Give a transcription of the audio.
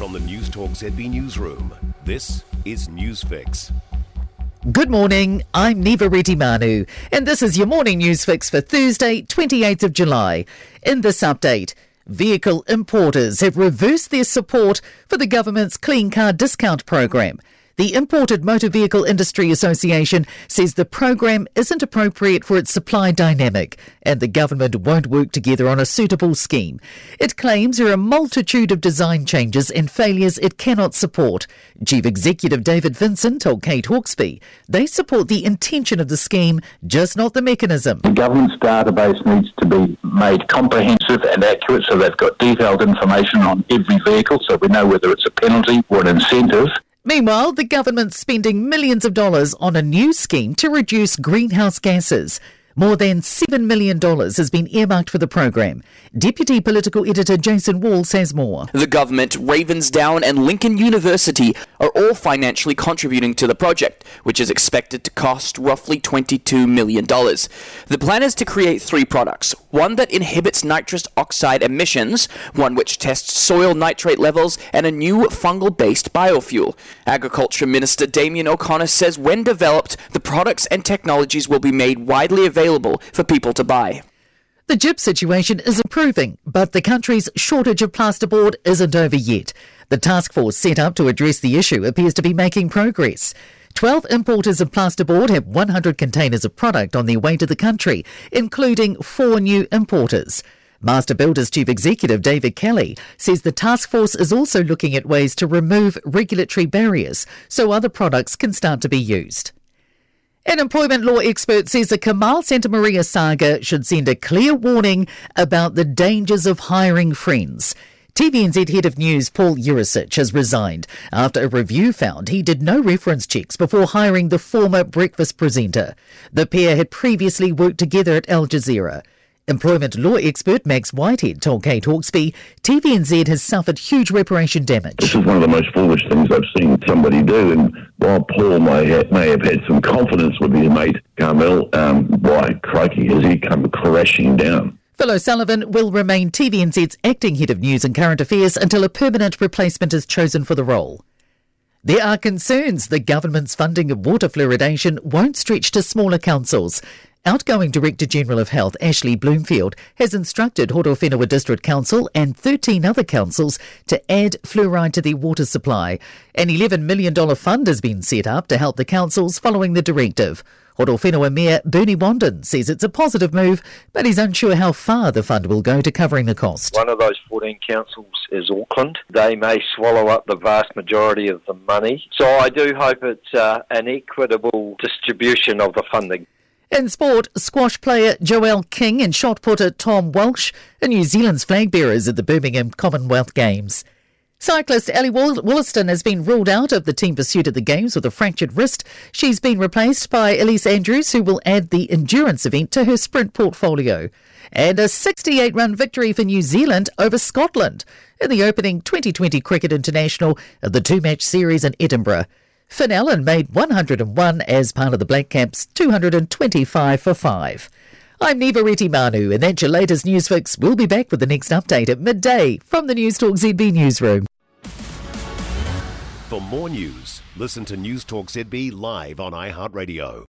From the News Talk ZB Newsroom, this is Newsfix. Good morning, I'm Niva Retimanu, and this is your morning news fix for Thursday, 28th of July. In this update, vehicle importers have reversed their support for the government's Clean Car Discount program. The Imported Motor Vehicle Industry Association says the program isn't appropriate for its supply dynamic and the government won't work together on a suitable scheme. It claims there are a multitude of design changes and failures it cannot support. Chief Executive David Vincent told Kate Hawkesby they support the intention of the scheme, just not the mechanism. The government's database needs to be made comprehensive and accurate so they've got detailed information on every vehicle so we know whether it's a penalty or an incentive. Meanwhile, the government's spending millions of dollars on a new scheme to reduce greenhouse gases. More than $7 million has been earmarked for the program. Deputy Political Editor Jason Walls says more. The government, Ravensdown, and Lincoln University are all financially contributing to the project, which is expected to cost roughly $22 million. The plan is to create three products one that inhibits nitrous oxide emissions, one which tests soil nitrate levels, and a new fungal based biofuel. Agriculture Minister Damien O'Connor says when developed, the products and technologies will be made widely available for people to buy. The gyp situation is improving, but the country's shortage of plasterboard isn't over yet. The task force set up to address the issue appears to be making progress. 12 importers of plasterboard have 100 containers of product on their way to the country, including four new importers. Master Builders Chief Executive David Kelly says the task force is also looking at ways to remove regulatory barriers so other products can start to be used. An employment law expert says the Kamahl Santamaria saga should send a clear warning about the dangers of hiring friends. TVNZ head of news Paul Jurisic has resigned after a review found he did no reference checks before hiring the former breakfast presenter. The pair had previously worked together at Al Jazeera. Employment law expert Max Whitehead told Kate Hawkesby TVNZ has suffered huge reparation damage. This is one of the most foolish things I've seen somebody do. And while Paul may have, may have had some confidence with his mate Kamahl, um, why, crikey, has he come crashing down? Phil O'Sullivan will remain TVNZ's acting head of news and current affairs until a permanent replacement is chosen for the role. There are concerns the government's funding of water fluoridation won't stretch to smaller councils. Outgoing Director General of Health Ashley Bloomfield has instructed Horowhenua District Council and 13 other councils to add fluoride to their water supply. An $11 million fund has been set up to help the councils following the directive. Horowhenua Mayor Bernie Wandin says it's a positive move, but he's unsure how far the fund will go to covering the cost. One of those 14 councils is Auckland. They may swallow up the vast majority of the money. So I do hope it's uh, an equitable distribution of the funding. In sport, squash player Joelle King and shot putter Tom Walsh are New Zealand's flag bearers at the Birmingham Commonwealth Games. Cyclist Ally Wollaston has been ruled out of the team pursuit at the Games with a fractured wrist. She's been replaced by Elise Andrews, who will add the endurance event to her sprint portfolio. And a 68 run victory for New Zealand over Scotland in the opening 2020 Cricket International of the two match series in Edinburgh. Finn Allen made 101 as part of the Black Caps 225 for 5. I'm Niva Retimanu, and that's your latest news fix. We'll be back with the next update at midday from the News Talk ZB newsroom. For more news, listen to News Talk ZB live on iHeartRadio.